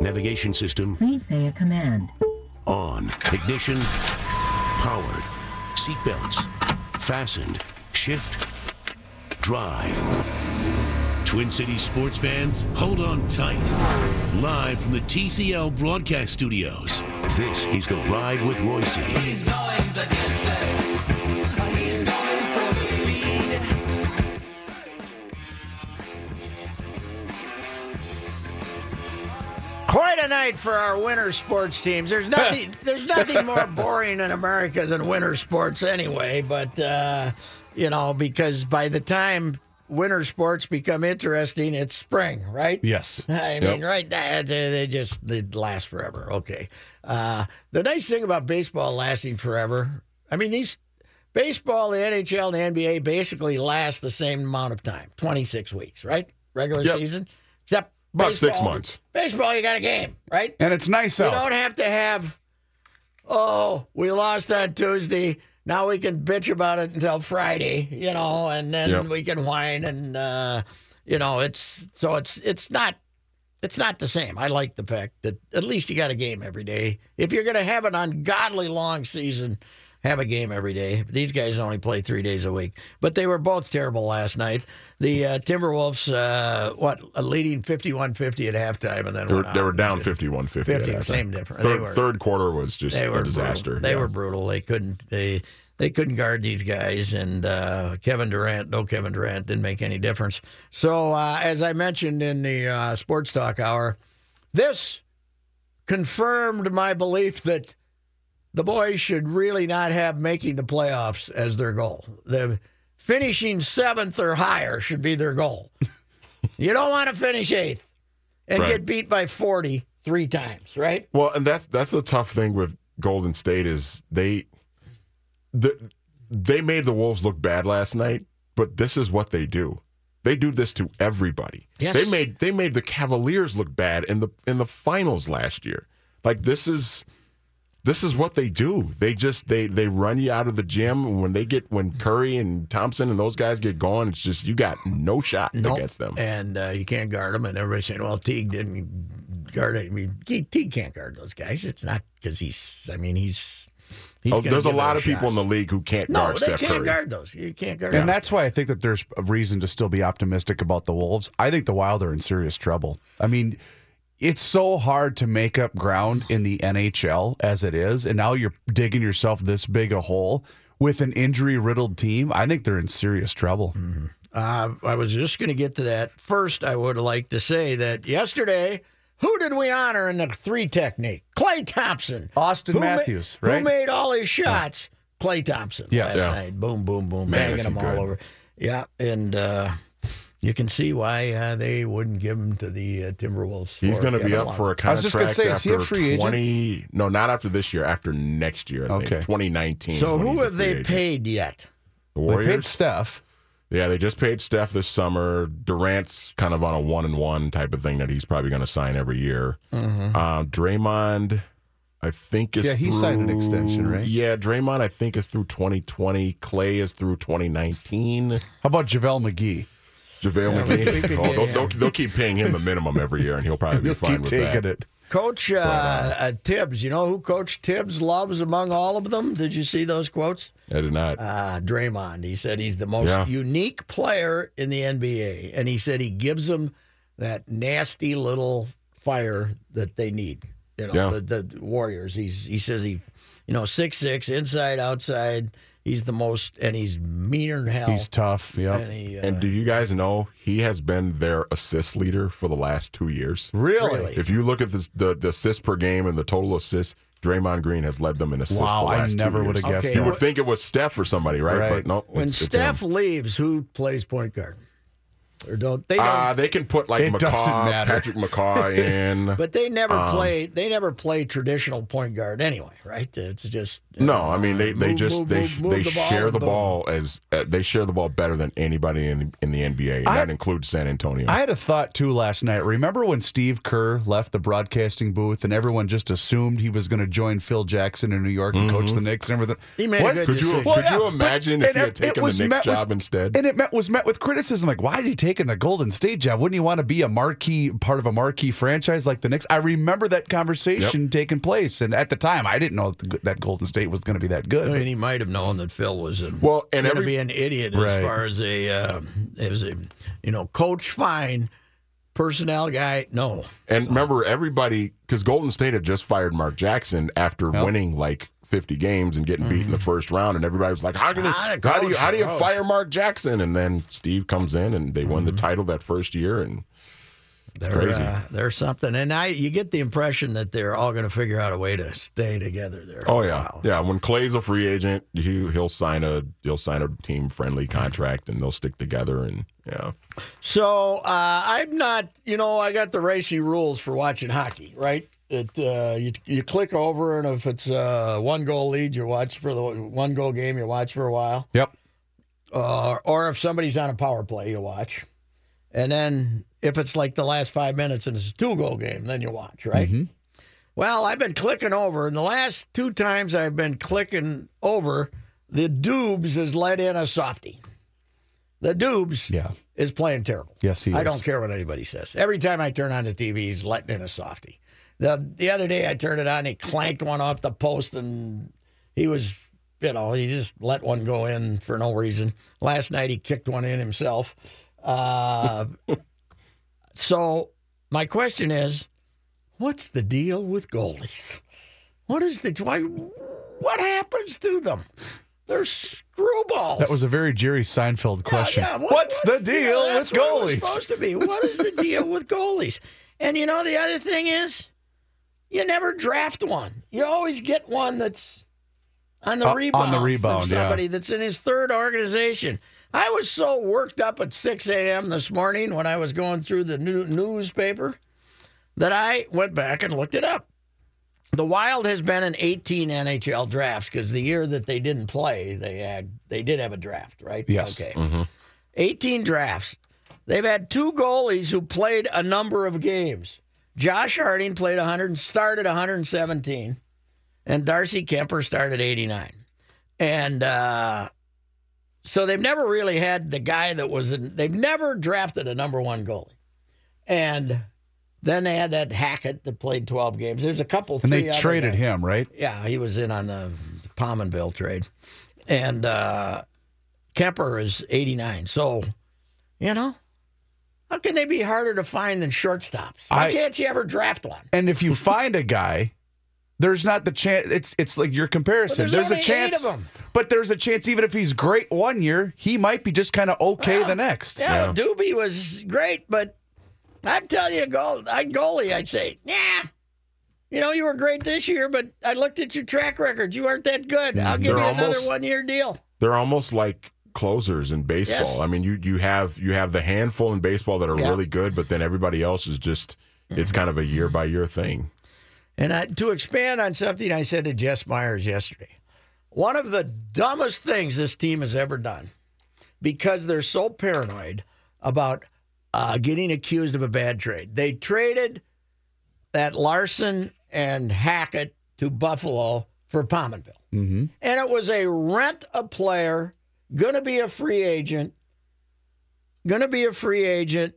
Navigation system Please say a command. on. Ignition powered. Seatbelts fastened. Shift drive. Twin Cities sports fans, hold on tight. Live from the TCL broadcast studios, this is the Ride with Reusse. He's going the distance. Quite a night for our winter sports teams. There's nothing. there's nothing more boring in America than winter sports, anyway. But uh, you know, because by the time winter sports become interesting, it's spring, right? Yes. I mean, right now they, they just they last forever. Okay. Uh, the nice thing about baseball lasting forever, I mean, these baseball, the NHL, and the NBA basically last the same amount of time, twenty six weeks, right? Regular Yep. season, except About six months. Baseball, you got a game, right? And it's nice You out. You don't have to have, oh, we lost on Tuesday. Now we can bitch about it until Friday, you know, and then Yep. we can whine and uh, you know, it's so it's it's not it's not the same. I like the fact that at least you got a game every day. If you're going to have an ungodly long season, have a game every day. These guys only play three days a week, but they were both terrible last night. The uh, Timberwolves, uh, what, leading 51-50 at halftime, and then They were, they were down did- 51 50. 50, same difference. Third, were- third quarter was just a disaster. Brutal. They Yeah. were brutal. They couldn't they they couldn't guard these guys, and uh, Kevin Durant, no Kevin Durant, didn't make any difference. So uh, as I mentioned in the uh, sports talk hour, this confirmed my belief that the boys should really not have making the playoffs as their goal. The finishing seventh or higher should be their goal. you don't want to finish eighth and Right. get beat by forty three times, right? Well, and that's that's the tough thing with Golden State is they the, they made the Wolves look bad last night, but this is what they do. They do this to everybody. Yes. They made they made the Cavaliers look bad in the in the finals last year. Like this is this is what they do. They just they they run you out of the gym when they get when Curry and Thompson and those guys get going. It's just you got no shot Nope. against them. And uh, you can't guard them. And everybody's saying, well, Teague didn't guard it. I mean, Teague, Teague can't guard those guys. It's not because he's, I mean, he's. he's Oh, there's a give it lot of people in the league who can't No, guard they Steph can't Curry. guard those. You can't guard And them. that's why I think that there's a reason to still be optimistic about the Wolves. I think the Wild are in serious trouble. I mean, it's so hard to make up ground in the NHL as it is, and now you're digging yourself this big a hole with an injury riddled team. I think they're in serious trouble. Uh, I was just going to get to that. First, I would like to say that yesterday, who did we honor in the three technique? Klay Thompson. Auston Who ma- Matthews, right? Who made all his shots? Klay Thompson Yes. last Yeah. night. Boom, boom, boom, Man, banging is he them all good. over. Yeah, and uh, you can see why uh, they wouldn't give him to the uh, Timberwolves. He's going to be up for a Love. I contract was just gonna say, is he a after free agent? No, not after this year, after next year, I Okay. think. 2019. So who have they agent. paid yet? The They paid Warriors? Steph. Yeah, they just paid Steph this summer. Durant's kind of on a one and one type of thing that he's probably going to sign every year. Uh, Draymond, I think is Yeah, he through, signed an extension, right? Yeah, Draymond, I think is through 2020. Klay is through 2019. How about JaVale McGee? JaVale we- we McGee, oh, they'll, they'll, they'll keep paying him the minimum every year, and he'll probably be fine keep with taking that. it. Coach uh, uh, Thibs, you know who Coach Thibs loves among all of them? Did you see those quotes? I did not. Uh, Draymond. He said he's the most Yeah. unique player in the NBA, and he said he gives them that nasty little fire that they need. You know, Yeah. the, the Warriors. He's he says he, you know, six six inside outside. He's the most, and he's meaner than hell. He's tough. Yep. And he, uh, And do you guys know he has been their assist leader for the last two years? Really? Really? If you look at this, the the assists per game and the total assists, Draymond Green has led them in assists. Wow, the I never would have guessed Okay, You would think it was Steph or somebody, right? Right. But no, when it's, it's Steph him. leaves, who plays point guard? Or don't they? Don't, Uh, they can put like McCaw. Patrick McCaw in. but they never um, play. They never play traditional point guard anyway, right? It's just no, I mean they, they Move, just move, they move, move they the share the boom. ball as uh, they share the ball better than anybody in in the NBA, and I- that includes San Antonio. I had a thought too last night. Remember when Steve Kerr left the broadcasting booth and everyone just assumed he was going to join Phil Jackson in New York and coach the Knicks and everything? He made a good could you decision. could you yeah, but- imagine if he had it taken the Knicks met with- job instead? And it met, was met with criticism like, why is he taking the Golden State job? Wouldn't he want to be a marquee part of a marquee franchise like the Knicks? I remember that conversation taking place, and at the time, I didn't know that Golden State was going to be that good. I mean, he might have known that Phil was a, Well, and every- be an idiot Right. as far as a uh, as a you know coach fine personnel guy. No, And remember, everybody, because Golden State had just fired Mark Jackson after winning like 50 games and getting beat in the first round, and everybody was like, "How, can Ah, how do you how do you fire Mark Jackson?" And then Steve comes in, and they won the title that first year, and it's they're, crazy. Uh, they're something, and I you get the impression that they're all going to figure out a way to stay together there. oh yeah, while. yeah. When Klay's a free agent, he he'll sign a he'll sign a team friendly contract, and they'll stick together, and yeah. So uh, I'm not, you know, I got the racy rules for watching hockey, right? It uh, you you click over, and if it's a one goal lead, you watch for the one goal game. You watch for a while, Yep. uh, or if somebody's on a power play, you watch, and then if it's like the last five minutes and it's a two goal game, then you watch, right? Well, I've been clicking over, and the last two times I've been clicking over, the Dubes has let in a softie. The Dubes Yeah. is playing terrible. Yes, he is. I is. don't care what anybody says. Every time I turn on the TV, he's letting in a softie. The the other day I turned it on, he clanked one off the post, and he was, you know, he just let one go in for no reason. Last night he kicked one in himself. Uh, so my question is, what's the deal with goalies? What is the why? What happens to them? They're screwballs. That was a very Jerry Seinfeld question. Yeah, yeah. What- what's, the deal with what it was goalies? supposed to be. What is the deal with goalies? And you know the other thing is, you never draft one. You always get one that's on the Uh, on rebound. the from rebound, yeah. somebody that's in his third organization. I was so worked up at 6 a.m. this morning when I was going through the new newspaper that I went back and looked it up. The Wild has been in 18 NHL drafts because the year that they didn't play, they had they did have a draft, right? Yes. Okay. 18 drafts. They've had two goalies who played a number of games. Josh Harding played 100 and started 117, and Darcy Kuemper started 89. And uh, so they've never really had the guy that was in, they've never drafted a number one goalie. And then they had that Hackett that played 12 games. There's a couple, And they traded guys. him, right? Yeah, he was in on the Pominville trade. And uh, Kuemper is 89. So, you know, how can they be harder to find than shortstops? Why I- can't you ever draft one? And if you find a guy, there's not the chance. It's it's like your comparison. But there's a only chance, eight of 'em. But there's a chance even if he's great one year, he might be just kind of okay Well, the next. Yeah, Doobie was great, but I'd tell you, goal, I goalie, I'd say, yeah. You know, you were great this year, but I looked at your track record. You aren't that good. I'll give They're you another almost- one year deal. They're almost like closers in baseball. Yes. I mean, you you have you have the handful in baseball that are Yeah. really good, but then everybody else is just it's kind of a year by year thing. And I, to expand on something I said to Jess Myers yesterday, one of the dumbest things this team has ever done, because they're so paranoid about uh, getting accused of a bad trade, they traded that Larsson and Hackett to Buffalo for Pominville. Mm-hmm. And it was a rent a player, going to be a free agent, going to be a free agent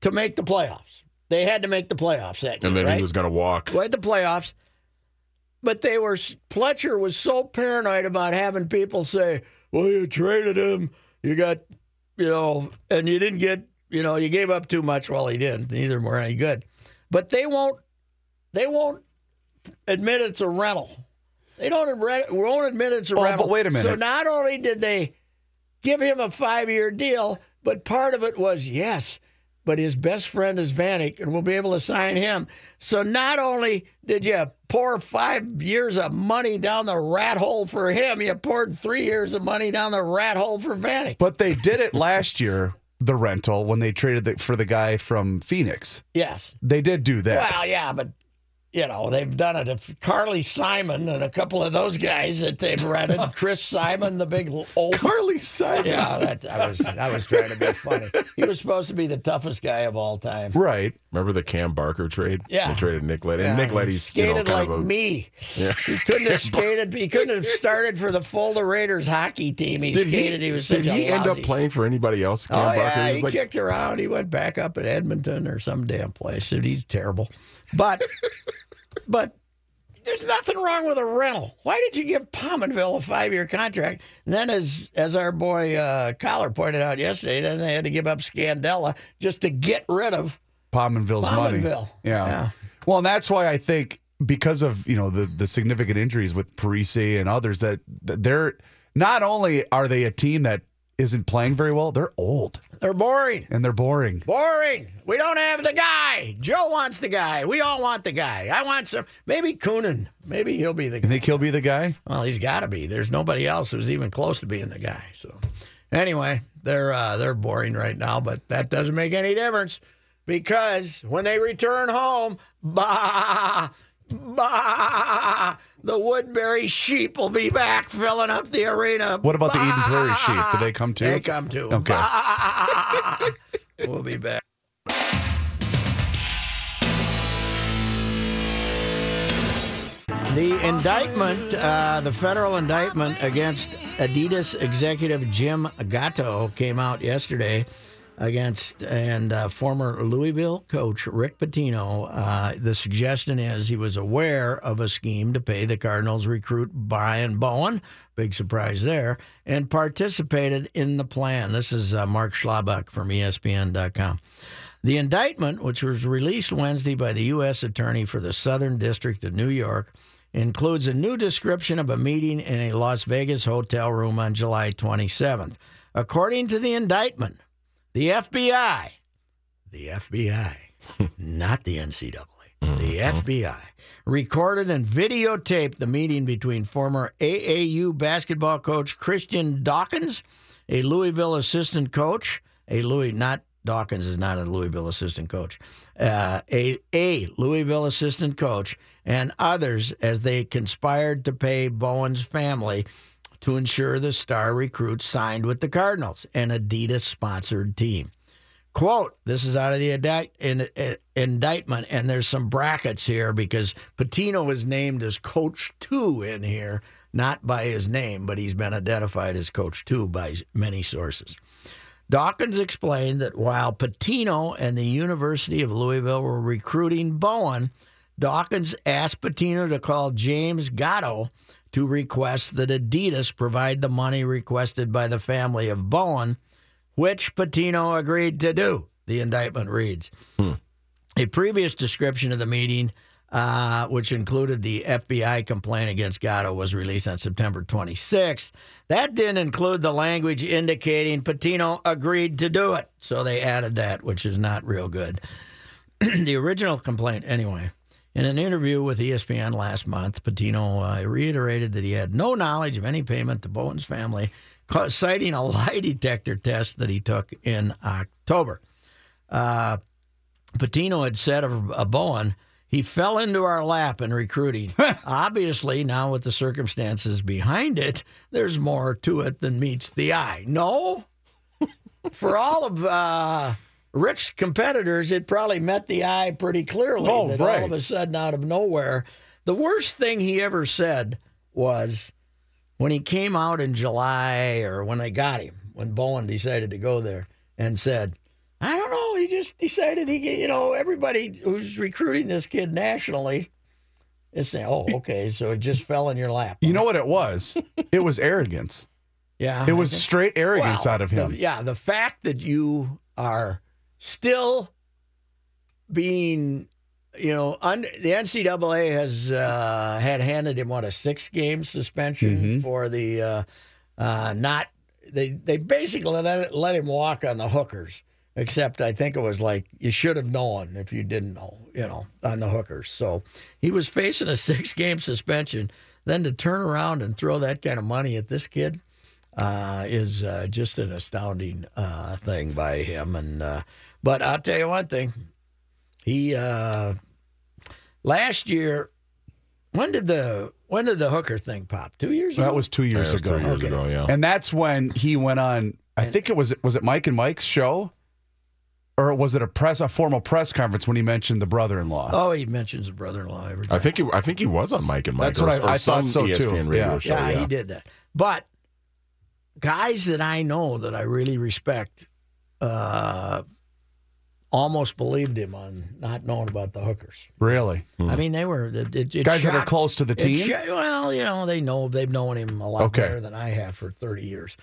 to make the playoffs. They had to make the playoffs that year, And then right? he was going to walk. At the playoffs. But they were Fletcher was so paranoid about having people say, "Well, you traded him, you got, you know, and you didn't get, you know, you gave up too much." Well, he didn't. Neither were any good. but they won't. They won't admit it's a rental. They don't won't admit it's a Oh, rental. but wait a minute. So not only did they give him a five-year deal, but part of it was yes, but his best friend is Vanek, and we'll be able to sign him. So not only did you pour five years of money down the rat hole for him, you poured three years of money down the rat hole for Vanek. But they did it last year, the rental, when they traded the, for the guy from Phoenix. Yes. They did do that. Well, yeah, but you know they've done it. If Carly Simon and a couple of those guys that they've rented, Chris Simon, the big old. Carly Simon. Yeah, that I was I was trying to be funny. He was supposed to be the toughest guy of all time. Right. Remember the Cam Barker trade? Yeah. They traded Nick Leddy. And Yeah, Nick Leddy's you know, skated kind like of a. me. Yeah. He couldn't have skated. He couldn't have started for the Fulda Raiders hockey team. He Did skated. He, was such did a he end up playing for anybody else? Cam Oh Barker? yeah, was he like- kicked around. He went back up at Edmonton or some damn place. And He's terrible, but but there's nothing wrong with a rental. Why did you give Pominville a five year contract? And then, as as our boy uh, Collar pointed out yesterday, then they had to give up Scandella just to get rid of. Pominville's money. Yeah. Yeah. Well, and that's why I think because of you know the the significant injuries with Parise and others that, that they're not only are they a team that isn't playing very well, they're old They're boring. and they're boring. Boring. We don't have the guy. Joe wants the guy. We all want the guy. I want some. Maybe Kunin. Maybe he'll be the You guy. think he'll be the guy? Well, he's got to be. There's nobody else who's even close to being the guy. So, anyway, they're uh, they're boring right now, but that doesn't make any difference because when they return home, bah bah, the Woodbury sheep will be back filling up the arena. What about the Eden Prairie sheep? Do they come too? They come too. Okay. Bah! we'll be back. The indictment, uh, the federal indictment against Adidas executive Jim Gatto came out yesterday against and uh, former Louisville coach Rick Pitino. Uh, the suggestion is he was aware of a scheme to pay the Cardinals recruit Brian Bowen. Big surprise there, and participated in the plan. This is uh, Mark Schlabach from ESPN.com. The indictment, which was released Wednesday by the U.S. Attorney for the Southern District of New York, includes a new description of a meeting in a Las Vegas hotel room on July 27th. According to the indictment, the FBI, the FBI, not the NCAA, the FBI, recorded and videotaped the meeting between former AAU basketball coach Christian Dawkins, a Louisville assistant coach, a Louis, not Dawkins is not a Louisville assistant coach, uh, a, a Louisville assistant coach, and others as they conspired to pay Bowen's family to ensure the star recruit signed with the Cardinals, an Adidas sponsored team. Quote, this is out of the indict, in, in- indictment, and there's some brackets here because Pitino is named as Coach Two in here, not by his name, but he's been identified as Coach Two by many sources. Dawkins explained that while Pitino and the University of Louisville were recruiting Bowen, Dawkins asked Pitino to call James Gatto to request that Adidas provide the money requested by the family of Bowen, which Pitino agreed to do, the indictment reads. A previous description of the meeting, uh, which included the FBI complaint against Gatto, was released on September 26th. That didn't include the language indicating Pitino agreed to do it. So they added that, which is not real good. the original complaint, anyway. In an interview with ESPN last month, Pitino uh, reiterated that he had no knowledge of any payment to Bowen's family, citing a lie detector test that he took in October. Uh, Pitino had said of, of Bowen, he fell into our lap in recruiting. Obviously, now with the circumstances behind it, there's more to it than meets the eye. No, for all of uh, Rick's competitors, it probably met the eye pretty clearly. Oh, that all right. of a sudden, out of nowhere, the worst thing he ever said was when he came out in July or when they got him, when Bowen decided to go there and said, I don't know. He just decided he, you know, everybody who's recruiting this kid nationally is saying, "Oh, okay, so it just fell in your lap." You know what it was? It was arrogance. yeah, It was straight arrogance well, out of the- him. yeah, the fact that you are still being you know, un, the NCAA has uh, had handed him what a six game suspension for the uh, uh, not. They they basically let, let him walk on the hookers. Except I think it was like you should have known if you didn't know, you know, on the hookers. So he was facing a six game suspension. Then to turn around and throw that kind of money at this kid uh, is uh, just an astounding uh, thing by him. And uh, but I'll tell you one thing, he uh, last year. When did the when did the hooker thing pop? Two years ago. That was two years it was ago. two years Okay. ago, yeah. And that's when he went on. I think it was was it Mike and Mike's show, or was it a press a formal press conference when he mentioned the brother-in-law? Oh, he mentions the brother-in-law every time. I think he, I think he was on Mike and Mike. That's or, what I- or I some thought so, too. ESPN radio Yeah. show. yeah, Yeah, he did that. But guys that I know that I really respect uh, almost believed him on not knowing about the hookers. Really? I mean, they were it, it, it Guys that are close to the team? sho- well, you know, they know they've known him a lot Okay. better than I have for thirty years.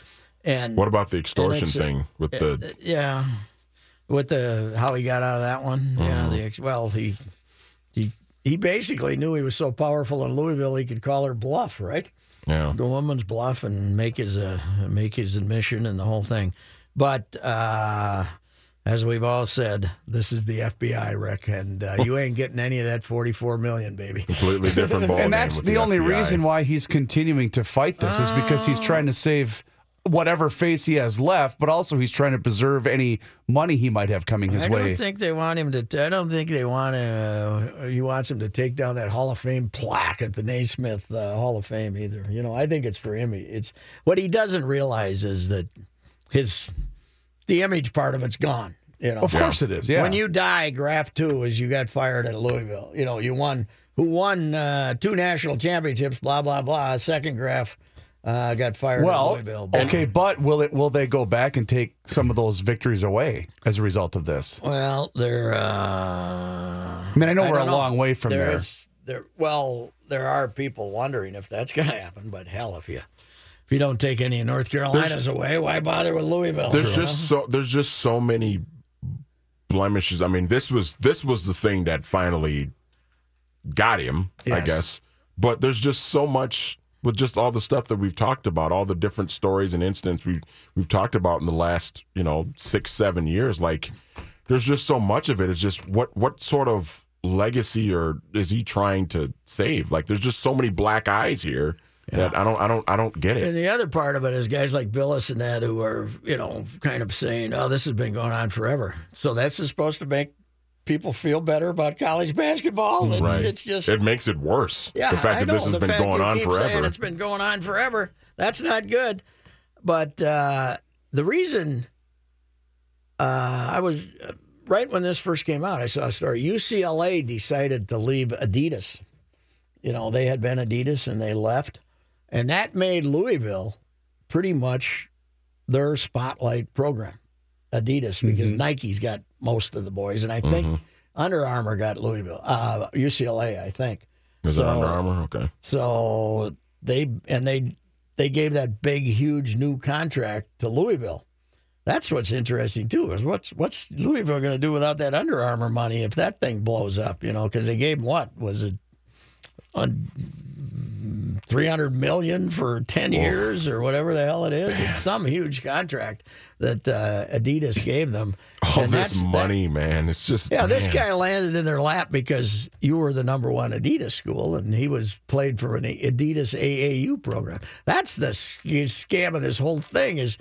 And What about the extortion uh, thing with the? yeah, with the how he got out of that one. Mm-hmm. Yeah, the ex- well he he he basically knew he was so powerful in Louisville he could call her bluff, right? Yeah, the woman's bluff and make his uh, make his admission and the whole thing. But uh, as we've all said, this is the FBI, Rick, and uh, you ain't getting any of that forty-four million, baby. completely different ball. and that's with the, only FBI. reason why he's continuing to fight this is because he's trying to save whatever face he has left, but also he's trying to preserve any money he might have coming his I way. I don't think they want him to. I don't think they want to. Uh, he wants him to take down that Hall of Fame plaque at the Naismith uh, Hall of Fame either. You know, I think it's for him. It's what he doesn't realize is that his the image part of it's gone. You know, of course it is. Yeah. When you die, graph two is you got fired at Louisville. You know, you won. Who won uh, two national championships? Blah blah blah. Second graph uh, got fired at well, Louisville. okay, but will it? Will they go back and take some of those victories away as a result of this? Well, they're. Uh, I mean, I know we're don't a long way from there. There. Well, there are people wondering if that's going to happen, but hell, if you if you don't take any of North Carolina's away, why bother with Louisville? There's just so there's just so many blemishes. I mean, this was this was the thing that finally got him, I guess. But there's just so much with just all the stuff that we've talked about, all the different stories and incidents we've we've talked about in the last, you know, six, seven years. Like there's just so much of it. It's just what what sort of legacy or is he trying to save? Like there's just so many black eyes here that I don't I don't I don't get it. And the other part of it is guys like Bilas and that who are, you know, kind of saying, "Oh, this has been going on forever." So that's supposed to make people feel better about college basketball. And Right. It's just it makes it worse. Yeah, the fact I that know. this has The been fact going you on keep forever. It's been going on forever. That's not good. But uh, the reason uh, I was uh, right when this first came out, I saw a story. UCLA decided to leave Adidas. You know, they had been Adidas and they left, and that made Louisville pretty much their spotlight program, Adidas, because mm-hmm. Nike's got most of the boys. And I think mm-hmm. Under Armour got Louisville, uh, UCLA, I think. Is so, Under Armour? Okay. So they, and they, they gave that big, huge new contract to Louisville. That's what's interesting too. Is what's what's Louisville going to do without that Under Armour money if that thing blows up? You know, because they gave them what was it, un, 300 million for 10 years or whatever the hell it is. It's some huge contract that uh, Adidas gave them. All and this money, that, man. It's just. Yeah, man. this guy landed in their lap because you were the number one Adidas school and he was played for an Adidas AAU program. That's the scam of this whole thing is,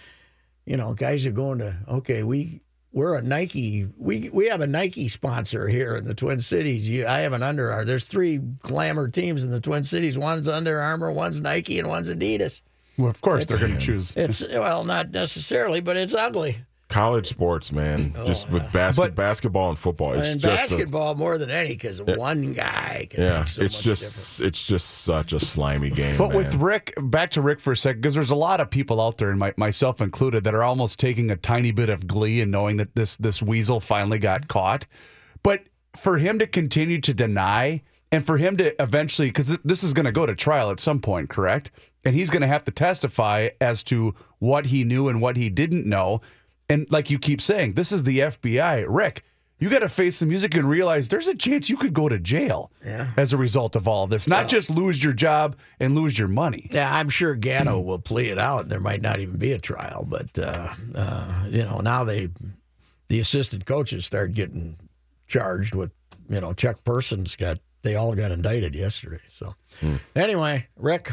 you know, guys are going to, okay, we we're a Nike, we we have a Nike sponsor here in the Twin Cities. You, I have an Under Armour. There's three glamour teams in the Twin Cities. One's Under Armour, one's Nike, and one's Adidas. Well, of course, they're going to choose. It's well, not necessarily, but it's ugly. College sports, man. Oh, just with basket, But- basketball and football, it's and just a- basketball more than any because one guy can yeah, make so it's much just it's just such a slimy game. But man. with Rick, back to Rick for a second, because there's a lot of people out there, and my, myself included, that are almost taking a tiny bit of glee in knowing that this this weasel finally got caught. But for him to continue to deny, and for him to eventually, because this is going to go to trial at some point, correct? And he's going to have to testify as to what he knew and what he didn't know. And like you keep saying, this is the FBI, Rick. you got to face the music and realize there's a chance you could go to jail Yeah. as a result of all of this. Not just lose your job and lose your money. Yeah, I'm sure Gatto will plea it out. There might not even be a trial, but uh, uh, you know now they, the assistant coaches start getting charged with, you know, Chuck Persons got they all got indicted yesterday. So anyway, Rick,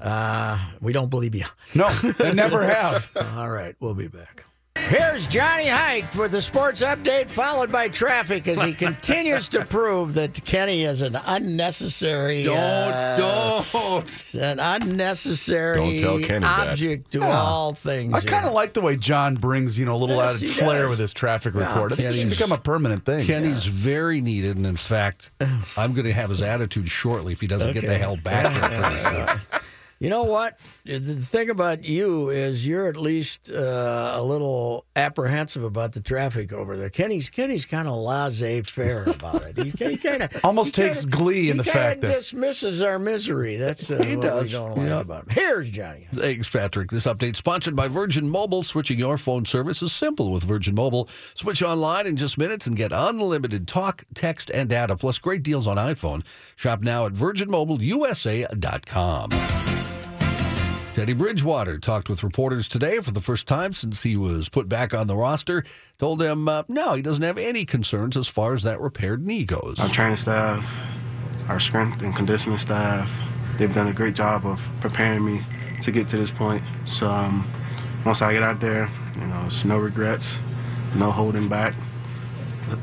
uh, we don't believe you. No, they never have. All right, we'll be back. Here's Johnny Height for the sports update, followed by traffic as he continues to prove that Kenny is an unnecessary, uh, don't. an unnecessary Don't tell Kenny that. object to all things. I kind of like the way John brings, you know, a little Yes, added he flair does. with his traffic report. I think it should become a permanent thing. Kenny's very needed, and in fact, I'm going to have his attitude shortly if he doesn't get the hell back here pretty soon. You know what? The thing about you is you're at least uh, a little apprehensive about the traffic over there. Kenny's Kenny's kind of laissez-faire about it. He, he kind of Almost takes glee in the fact that- he dismisses our misery. That's uh, He what does. we don't like Yep. about him. Here's Johnny. Thanks, Patrick. This update sponsored by Virgin Mobile. Switching your phone service is simple with Virgin Mobile. Switch online in just minutes and get unlimited talk, text, and data, plus great deals on iPhone. Shop now at virginmobileusa.com. Teddy Bridgewater talked with reporters today for the first time since he was put back on the roster. Told them, uh, no, he doesn't have any concerns as far as that repaired knee goes. Our training staff, our strength and conditioning staff, they've done a great job of preparing me to get to this point. So um, once I get out there, you know, it's no regrets, no holding back.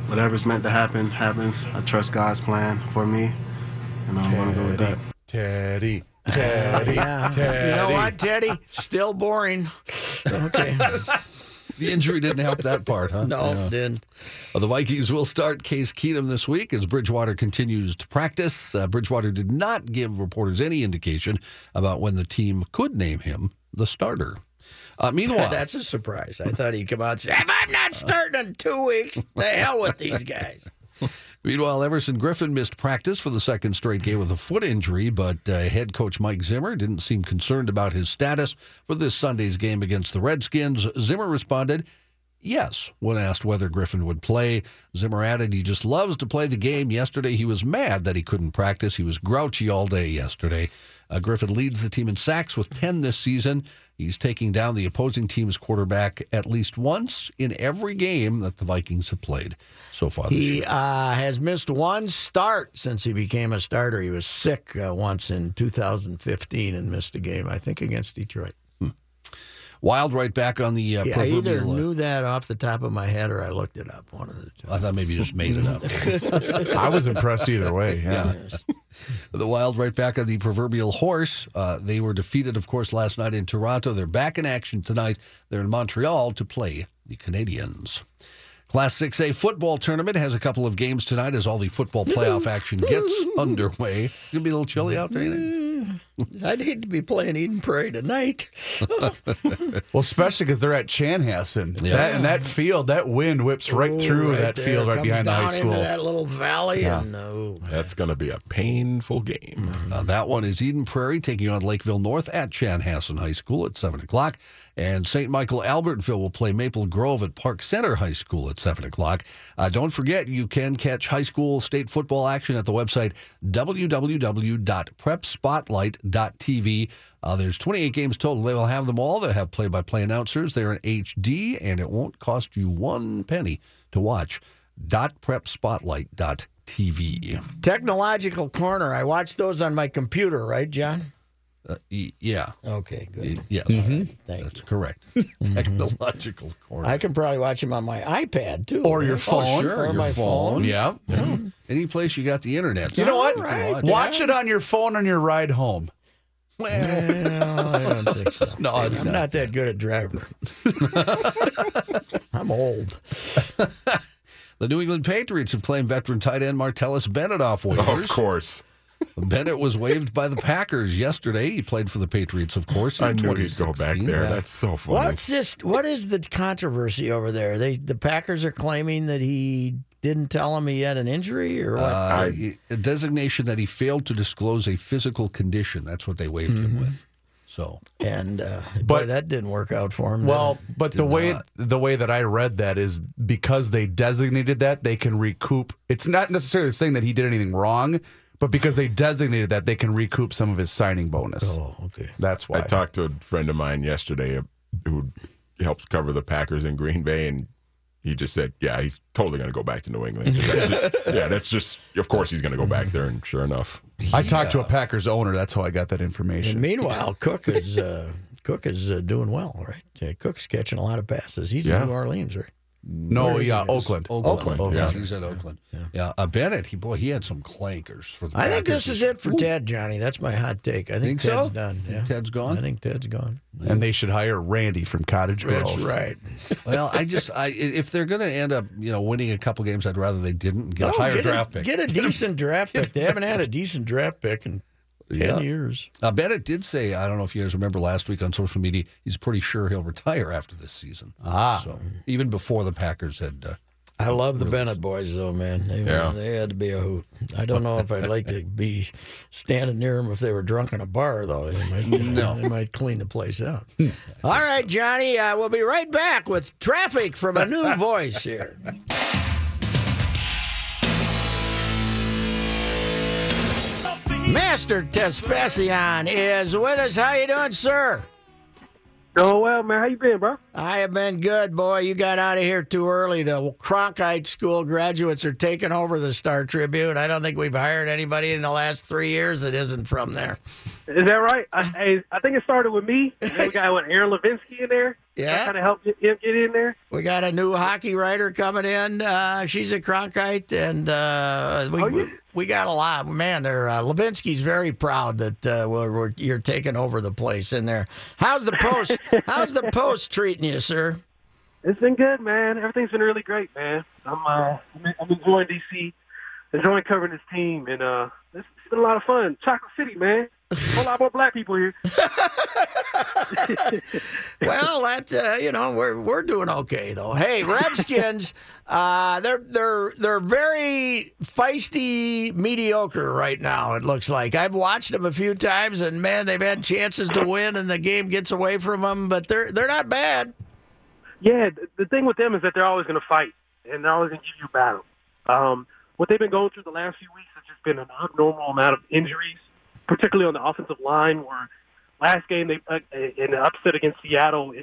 Whatever's meant to happen happens. I trust God's plan for me, and I'm going to go with that. Teddy, Teddy, Teddy. You know what, Teddy? Still boring. Okay. The injury didn't help that part, huh? No, Yeah. didn't. Uh, the Vikings will start Case Keenum this week as Bridgewater continues to practice. Uh, Bridgewater did not give reporters any indication about when the team could name him the starter. Uh, meanwhile, That's a surprise. I thought he'd come out and say, if I'm not starting in two weeks, the hell with these guys. Meanwhile, Everson Griffen missed practice for the second straight game with a foot injury, but uh, head coach Mike Zimmer didn't seem concerned about his status for this Sunday's game against the Redskins. Zimmer responded, Yes, when asked whether Griffin would play. Zimmer added he just loves to play the game. Yesterday, he was mad that he couldn't practice. He was grouchy all day yesterday. Uh, Griffen leads the team in sacks with 10 this season. He's taking down the opposing team's quarterback at least once in every game that the Vikings have played so far this year. He uh, has missed one start since he became a starter. He was sick uh, once in 2015 and missed a game, I think, against Detroit. Wild right back on the uh, Yeah, I either knew that off the top of my head or I looked it up. One of the two. I thought maybe you just made it up. I was impressed either way. Yeah. The Wild right back on the proverbial horse. Uh, they were defeated, of course, last night in Toronto. They're back in action tonight. They're in Montreal to play the Canadiens. Class 6A football tournament has a couple of games tonight as all the football playoff action gets underway. It's going to be a little chilly out there, you think? I'd hate to be playing Eden Prairie tonight. Well, especially because they're at Chanhassen. Yeah. That, and that field, that wind whips right Ooh, through right that there. field right Comes behind the high school. Into that little valley, and uh, ooh, That's going to be a painful game. Uh, that one is Eden Prairie taking on Lakeville North at Chanhassen High School at 7 o'clock. And St. Michael Albertville will play Maple Grove at Park Center High School at 7 o'clock. Uh, don't forget, you can catch high school state football action at the website www.prepspotlight.tv. Uh, there's 28 games total. They will have them all. They'll have play by play announcers. They're in HD, and it won't cost you one penny to watch. .prepspotlight.tv. technological corner. I watch those on my computer, right, John? Uh, y- yeah. Okay, good. Yes. Thank That's you. correct. Technological corner. I can probably watch him on my iPad too, Or your phone. Oh, sure, Or your my phone. Yeah. Any place you got the internet. You know what? You can watch. Watch it on your phone on your ride home. Well, I don't think so. No, it's I'm not that good at driver. I'm old. The New England Patriots have claimed veteran tight end Martellus Bennett off waivers. Of course. Bennett was waived by the Packers yesterday. He played for the Patriots, of course. In I knew he'd go back 2016. there. That's so funny. What's this? What is the controversy over there? They the Packers are claiming that he didn't tell them he had an injury or what? Uh, a designation that he failed to disclose a physical condition. That's what they waived him with. So and uh, boy, But- that didn't work out for him. Well, it? but the way the way that I read that is because they designated that they can recoup. It's not necessarily saying that he did anything wrong, but because they designated that they can recoup some of his signing bonus. oh, okay. That's why. I talked to a friend of mine yesterday uh, who helps cover the Packers in Green Bay, and he just said, "Yeah, he's totally going to go back to New England." That's just, yeah, that's just. Of course, he's going to go back there, and sure enough, I talked to a Packers owner. That's how I got that And information. meanwhile, Cook is uh, Cook is uh, doing well, right? Uh, Cook's catching a lot of passes. He's Yeah. in New Orleans, right? No, yeah, Oakland. Oakland, Oakland, yeah, yeah. he's at Oakland. Yeah, uh, Bennett, he boy, he had some clankers for the. I think Packers this is it for Ooh, Ted, Johnny. That's my hot take. I think, Think Ted's so? done. Think Yeah. Ted's gone? I think Ted's gone. And they should hire Randy from Cottage Grove. That's right. Well, I just, I if they're going to end up, you know, winning a couple games, I'd rather they didn't and get a higher get draft pick. Get a decent draft pick. They haven't had a decent draft pick in ten Yeah. years. Uh, Bennett did say, I don't know if you guys remember last week on social media, he's pretty sure he'll retire after this season. Ah. So even before the Packers had. Uh, I love the Bennett boys, though, man. They, Yeah. they had to be a hoot. I don't know if I'd like to be standing near them if they were drunk in a bar, though. They might, no. they might clean the place out. All right, Johnny, uh, we'll be right back with traffic from a new voice here. Master Tesfatsion is with us. How you doing, sir? Doing well, man. How you been, bro? I have been good, boy. You got out of here too early. The Cronkite School graduates are taking over the Star Tribune. I don't think we've hired anybody in the last three years that isn't from there. Is that right? I, I think it started with me. We got what Aaron Levinsky in there. Yeah. kind of helped him get in there. We got a new hockey writer coming in. Uh, she's a Cronkite, and uh, we, Oh, yeah. we got a lot. Man, uh, Levinsky's very proud that uh, we're, we're, you're taking over the place in there. How's the post? how's the post treating you, sir? It's been good, man. Everything's been really great, man. I'm uh, I'm, enjoying DC, enjoying covering this team, and uh, it's, it's been a lot of fun. Chocolate City, man. A whole lot more black people here. well, that uh, you know we're we're doing okay though. Hey, Redskins, uh, they're they're they're very feisty, mediocre right now. It looks like I've watched them a few times, and man, they've had chances to win, and the game gets away from them. But they're they're not bad. Yeah, the thing with them is that they're always going to fight, and they're always going to give you a battle. Um, what they've been going through the last few weeks has just been an abnormal amount of injuries, particularly on the offensive line. Where last game they uh, in the upset against Seattle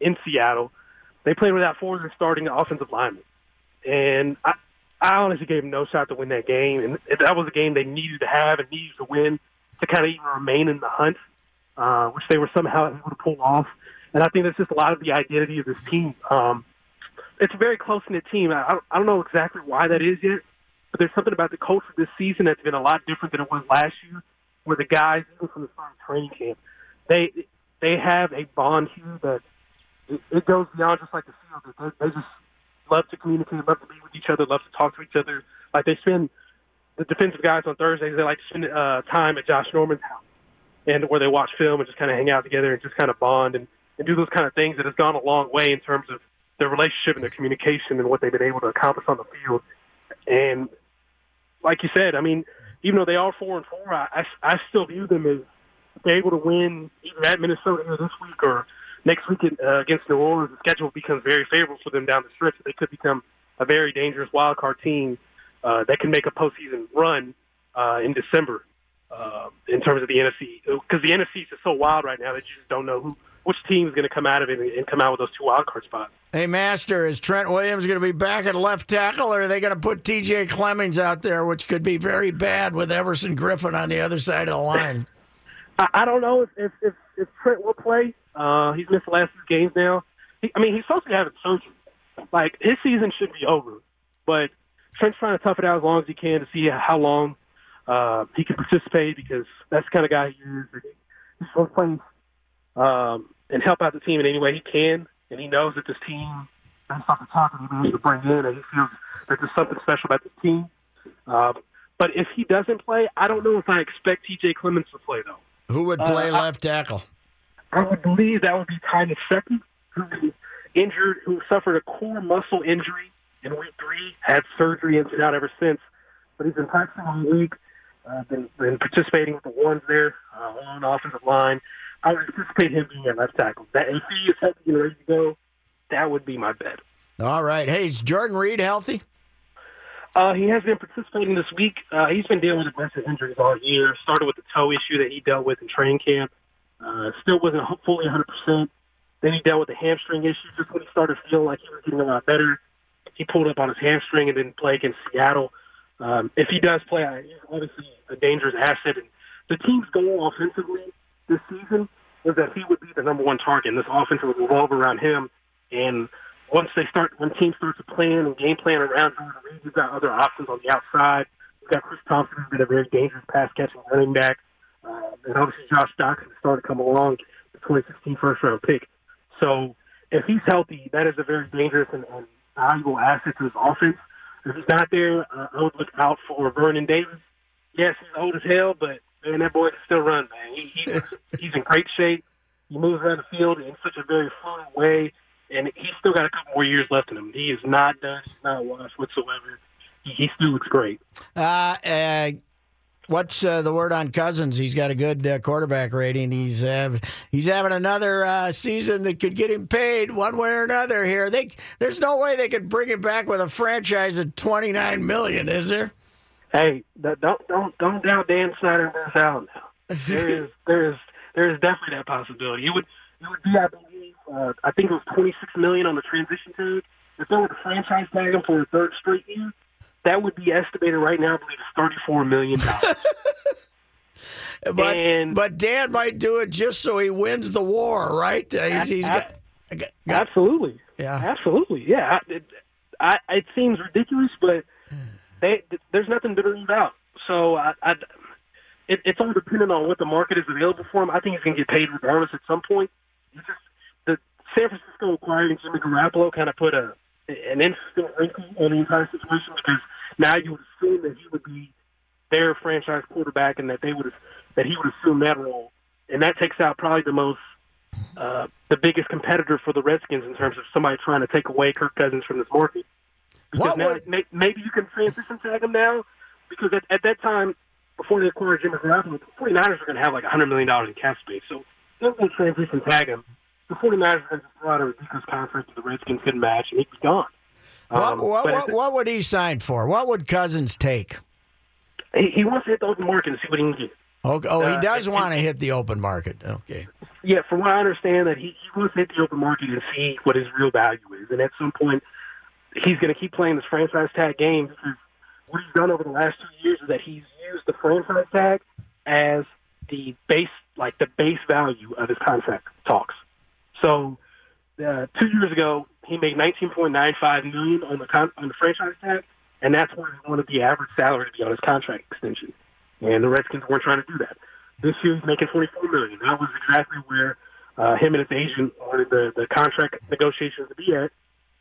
in- Seattle, they played without four of their starting offensive linemen, and I, I honestly gave them no shot to win that game, and that was a game they needed to have and needed to win to kind of even remain in the hunt, uh, which they were somehow able to pull off. And I think that's just a lot of the identity of this team. Um, it's a very close knit team. I I don't know exactly why that is yet, but there's something about the culture this season that's been a lot different than it was last year, where the guys, even from the start of training camp, they they have a bond here that it, it goes beyond just like the field. They, they just love to communicate, love to be with each other, love to talk to each other. Like they spend the defensive guys on Thursdays, they like to spend uh, time at Josh Norman's house, and where they watch film and just kind of hang out together and just kind of bond and, and do those kind of things that has gone a long way in terms of their relationship and their communication and what they've been able to accomplish on the field. And like you said, I mean, even though they are four and four, I, I, I still view them as they're able to win either at Minnesota here this week or next week uh, against New Orleans. The schedule becomes very favorable for them down the stretch. They could become a very dangerous wild card team uh, that can make a postseason run uh, in December uh, in terms of the NFC because the NFC is so wild right now that you just don't know who which team is going to come out of it and, come out with those two wild card spots. Hey, Master, is Trent Williams going to be back at left tackle, or are they going to put T.J. Clemmings out there, which could be very bad with Everson Griffen on the other side of the line? I, don't know if, if, if, if Trent will play. Uh, he's missed the last two games now. He, I mean, he's supposed to be having surgery. Like his season should be over, but Trent's trying to tough it out as long as he can to see how long uh, he can participate because that's the kind of guy he is. He's supposed to play um, and help out the team in any way he can, and he knows that this team, based off the talk that he's able to bring in, and he feels that there's something special about this team. Uh, but if he doesn't play, I don't know if I expect T.J. Clemmings to play though. Who would play Uh, left tackle? I would believe that would be Ty Nsekhe, who injured, who suffered a core muscle injury in week three, had surgery and been out ever since. But he's been practicing all week, uh, been, been participating with the ones there uh, on offensive line. I would anticipate him being at left tackle. That if he is healthy and ready to go, that would be my bet. All right. Hey, is Jordan Reed healthy? Uh, he has been participating this week. Uh, he's been dealing with aggressive injuries all year. Started with the toe issue that he dealt with in training camp. Uh, still wasn't fully 100%. Then he dealt with the hamstring issue just when he started feeling like he was getting a lot better. He pulled up on his hamstring and didn't play against Seattle. Um, if he does play, he's obviously a dangerous asset. And the team's goal offensively this season was that he would be the number one target. And this offense would revolve around him. And once they start, when teams start to plan and game plan around Jordan Reed, you've got other options on the outside. You've got Chris Thompson, who's been a very dangerous pass catching running back. Uh, and obviously Josh Doctson started to come along, the 2016 first round pick. So if he's healthy, that is a very dangerous and, and valuable asset to his offense. If he's not there, uh, I would look out for Vernon Davis. Yes, he's old as hell, but man, that boy can still run, man. He, he he's in great shape. He moves around the field in such a very fluid way, and he's still got a couple more years left in him. He is not done. He's not washed whatsoever. He, he still looks great. Uh, uh, what's uh, the word on Cousins? He's got a good uh, quarterback rating. He's uh, he's having another uh, season that could get him paid one way or another. Here, they there's no way they could bring him back with a franchise at 29 million, is there? Hey, don't don't don't doubt Dan Snyder and Bruce Allen now. There is there is there is definitely that possibility. It would it would be I believe uh, I think it was twenty six million on the transition tag. If they were to franchise tag him for a third straight year, that would be estimated right now. I believe it's thirty four million dollars. But And- but Dan might do it just so he wins the war, right? Uh, he's, he's got, got- Absolutely. Yeah. Absolutely. Yeah. I- It, I, it seems ridiculous, but they, there's nothing to leave out. So I, I, it, it's all dependent on what the market is available for him. I think he's going to get paid regardless at some point. It's just the San Francisco acquiring Jimmy Garoppolo kind of put a an interesting wrinkle on the entire situation because now you would assume that he would be their franchise quarterback and that they would that he would assume that role, and that takes out probably the most uh, the biggest competitor for the Redskins in terms of somebody trying to take away Kirk Cousins from this market. Because What now, would- may, maybe you can transition tag him now, because at, at that time, before they acquired Jimmy Garoppolo, the 49ers were going to have like $100 million in cap space. So they're going to transition tag him. The 49ers are going to throw out a ridiculous contract that the Redskins couldn't match, and he'd be gone. what, Um, what, but what, what would he sign for? What would Cousins take? he, he wants to hit the open market and see what he can get. Okay. Oh, he Uh, does and- want to hit the open market. Okay. Yeah, from what I understand, that he, he wants to hit the open market and see what his real value is, and at some point, he's going to keep playing this franchise tag game because what he's done over the last two years is that he's used the franchise tag as the base, like the base value of his contract talks. So, uh, two years ago, he made 19.95 million on the con- on the franchise tag, and that's where he wanted the average salary to be on his contract extension. And the Redskins weren't trying to do that. This year, he's making 24 million. That was exactly where uh, him and his agent wanted the, the contract negotiations to be at,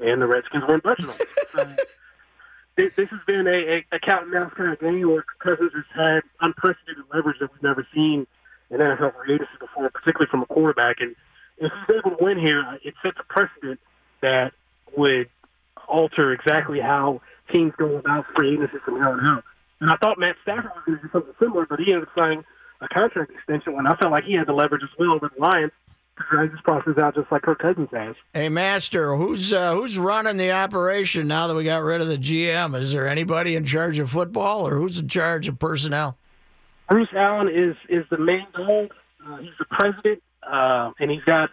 and the Redskins weren't budging on it. So, this, this has been a, a, a cat and mouse kind of game where Cousins has had unprecedented leverage that we've never seen in NFL free agency before, particularly from a quarterback. And if he's able to win here, uh, it sets a precedent that would alter exactly how teams go about free agency from here on out. And I thought Matt Stafford was going to do something similar, but he ended up signing a contract extension when I felt like he had the leverage as well with the Lions drag this process out just like Kirk Cousins has. Hey, Master, who's uh, who's running the operation now that we got rid of the GM? Is there anybody in charge of football, or who's in charge of personnel? Bruce Allen is is the main dog. Uh, he's the president, uh, and he's got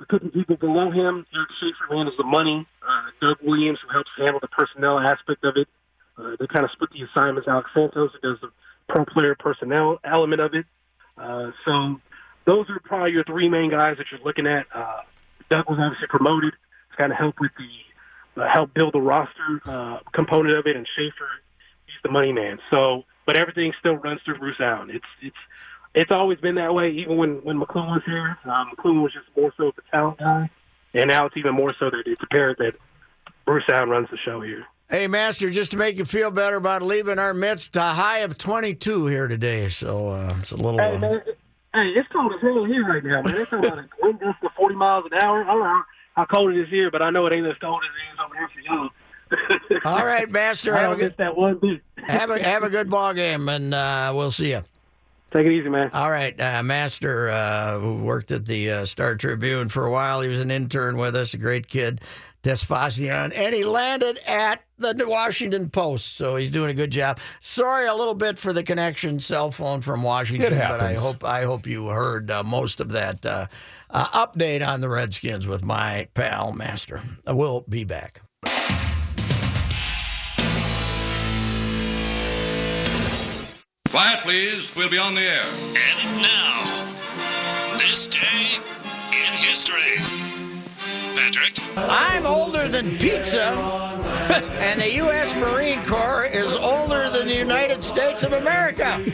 a couple people below him. Eric Schaffer handles the money. Uh, Doug Williams, who helps handle the personnel aspect of it. Uh, they kind of split the assignments. Alex Santos, who does the pro player personnel element of it. Uh, so those are probably your three main guys that you're looking at. Uh, Doug was obviously promoted. He's kind of help with the uh, help build the roster uh, component of it, and Schaffer he's the money man. So, but everything still runs through Bruce Allen. It's it's it's always been that way. Even when when McCloughan was here, um, McCloughan was just more so the talent guy, and now it's even more so that it's apparent that Bruce Allen runs the show here. Hey, Master, just to make you feel better about leaving our midst, a high of 22 here today. So uh, it's a little. Hey Uh, man, hey, it's cold as hell here right now, man. It's about a wind gust to forty miles an hour. I don't know how, cold it is here, but I know it ain't as cold as it is over here for y'all. all right, Master, I have a good that one have a have a good ball game, and uh, we'll see you. Take it easy, man. All right, uh, Master, uh, who worked at the uh, Star Tribune for a while. He was an intern with us, a great kid, Tesfatsion, and he landed at the Washington Post. So he's doing a good job. Sorry a little bit for the connection cell phone from Washington, It but I hope I hope you heard uh, most of that uh, uh, update on the Redskins with my pal Master. We'll be back. Quiet, please. We'll be on the air. And now, this I'm older than pizza, and the U.S. Marine Corps is older than the United States of America.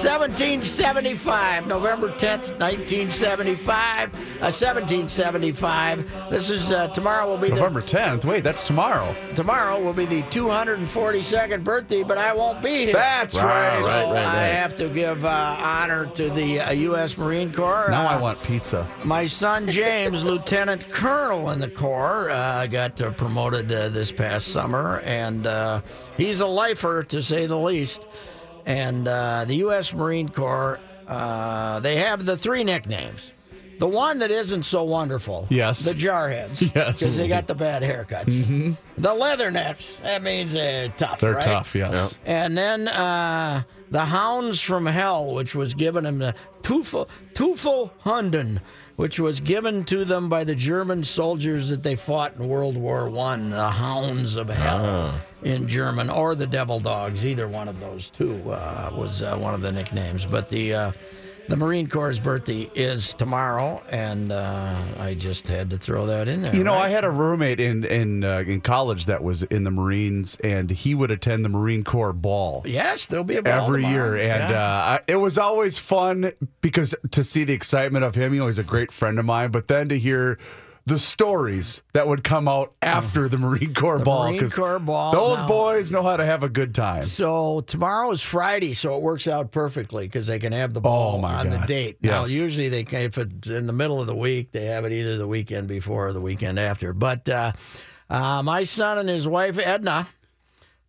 1775, November 10th, 1975. Uh, 1775. This is uh, tomorrow will be the November 10th. Wait, that's tomorrow. tomorrow will be the 242nd birthday, but I won't be here. That's So right. right, right, I have to give uh, honor to the uh, U.S. Marine Corps. Now Uh, I want pizza. my son James, Lieutenant Colonel in the Corps, uh, got uh, promoted uh, this past summer, and uh, he's a lifer to say the least. And uh, the U.S. Marine Corps, uh, they have the three nicknames. The one that isn't so wonderful, Yes. the jarheads, Yes. because they got the bad haircuts. Mm-hmm. The leathernecks, that means they're tough. They're right? tough, yes. And then uh, the Hounds from Hell, which was given them the Teufel Hunden, which was given to them by the German soldiers that they fought in World War One. The Hounds of Hell in German, or the Devil Dogs. Either one of those two uh, was uh, one of the nicknames. But the uh, the Marine Corps' birthday is tomorrow, and uh, I just had to throw that in there. You know, right? I had a roommate in in uh, in college that was in the Marines, and he would attend the Marine Corps ball. Yes, there'll be a ball every tomorrow. year, and Yeah. uh, it was always fun because to see the excitement of him. You know, he's a great friend of mine, but then to hear the stories that would come out after the Marine Corps The ball, Marine Corps ball, those now- boys know how to have a good time. So tomorrow is Friday, so it works out perfectly because they can have the ball Oh, on the God. date. Now, usually they can, if it's in the middle of the week, they have it either the weekend before or the weekend after. But uh, uh, my son and his wife Edna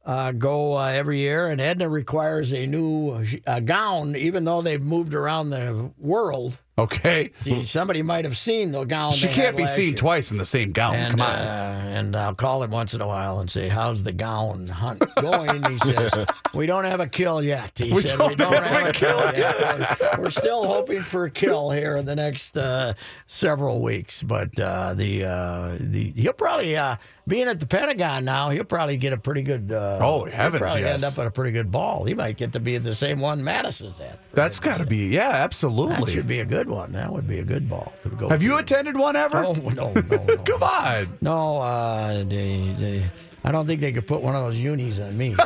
uh, go uh, every year, and Edna requires a new uh, gown, even though they've moved around the world. Okay, Gee, Somebody might have seen the gown. she can't be seen year. twice in the same gown. And, Come on. Uh, and I'll call him once in a while and say, "How's the gown hunt going?" He says, "We don't have a kill yet." He We said, don't "We don't have have, a kill yet. We're, still hoping for a kill here in the next uh, several weeks." But uh, the uh, the he'll probably uh, being at the Pentagon now, he'll probably get a pretty good. Uh, Oh, he'll heavens, Probably yes. end up at a pretty good ball. He might get to be the same one Mattis is at. That's got to be yeah, That absolutely. should be a good one. That would be a good ball to go. Have you to. attended one ever? Oh no, no, no. Come on. No, uh, they, they, I don't think they could put one of those unis on me.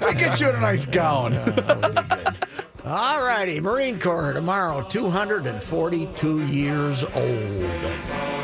We get you in a nice gown. that would be good. All righty, Marine Corps tomorrow, 242 years old.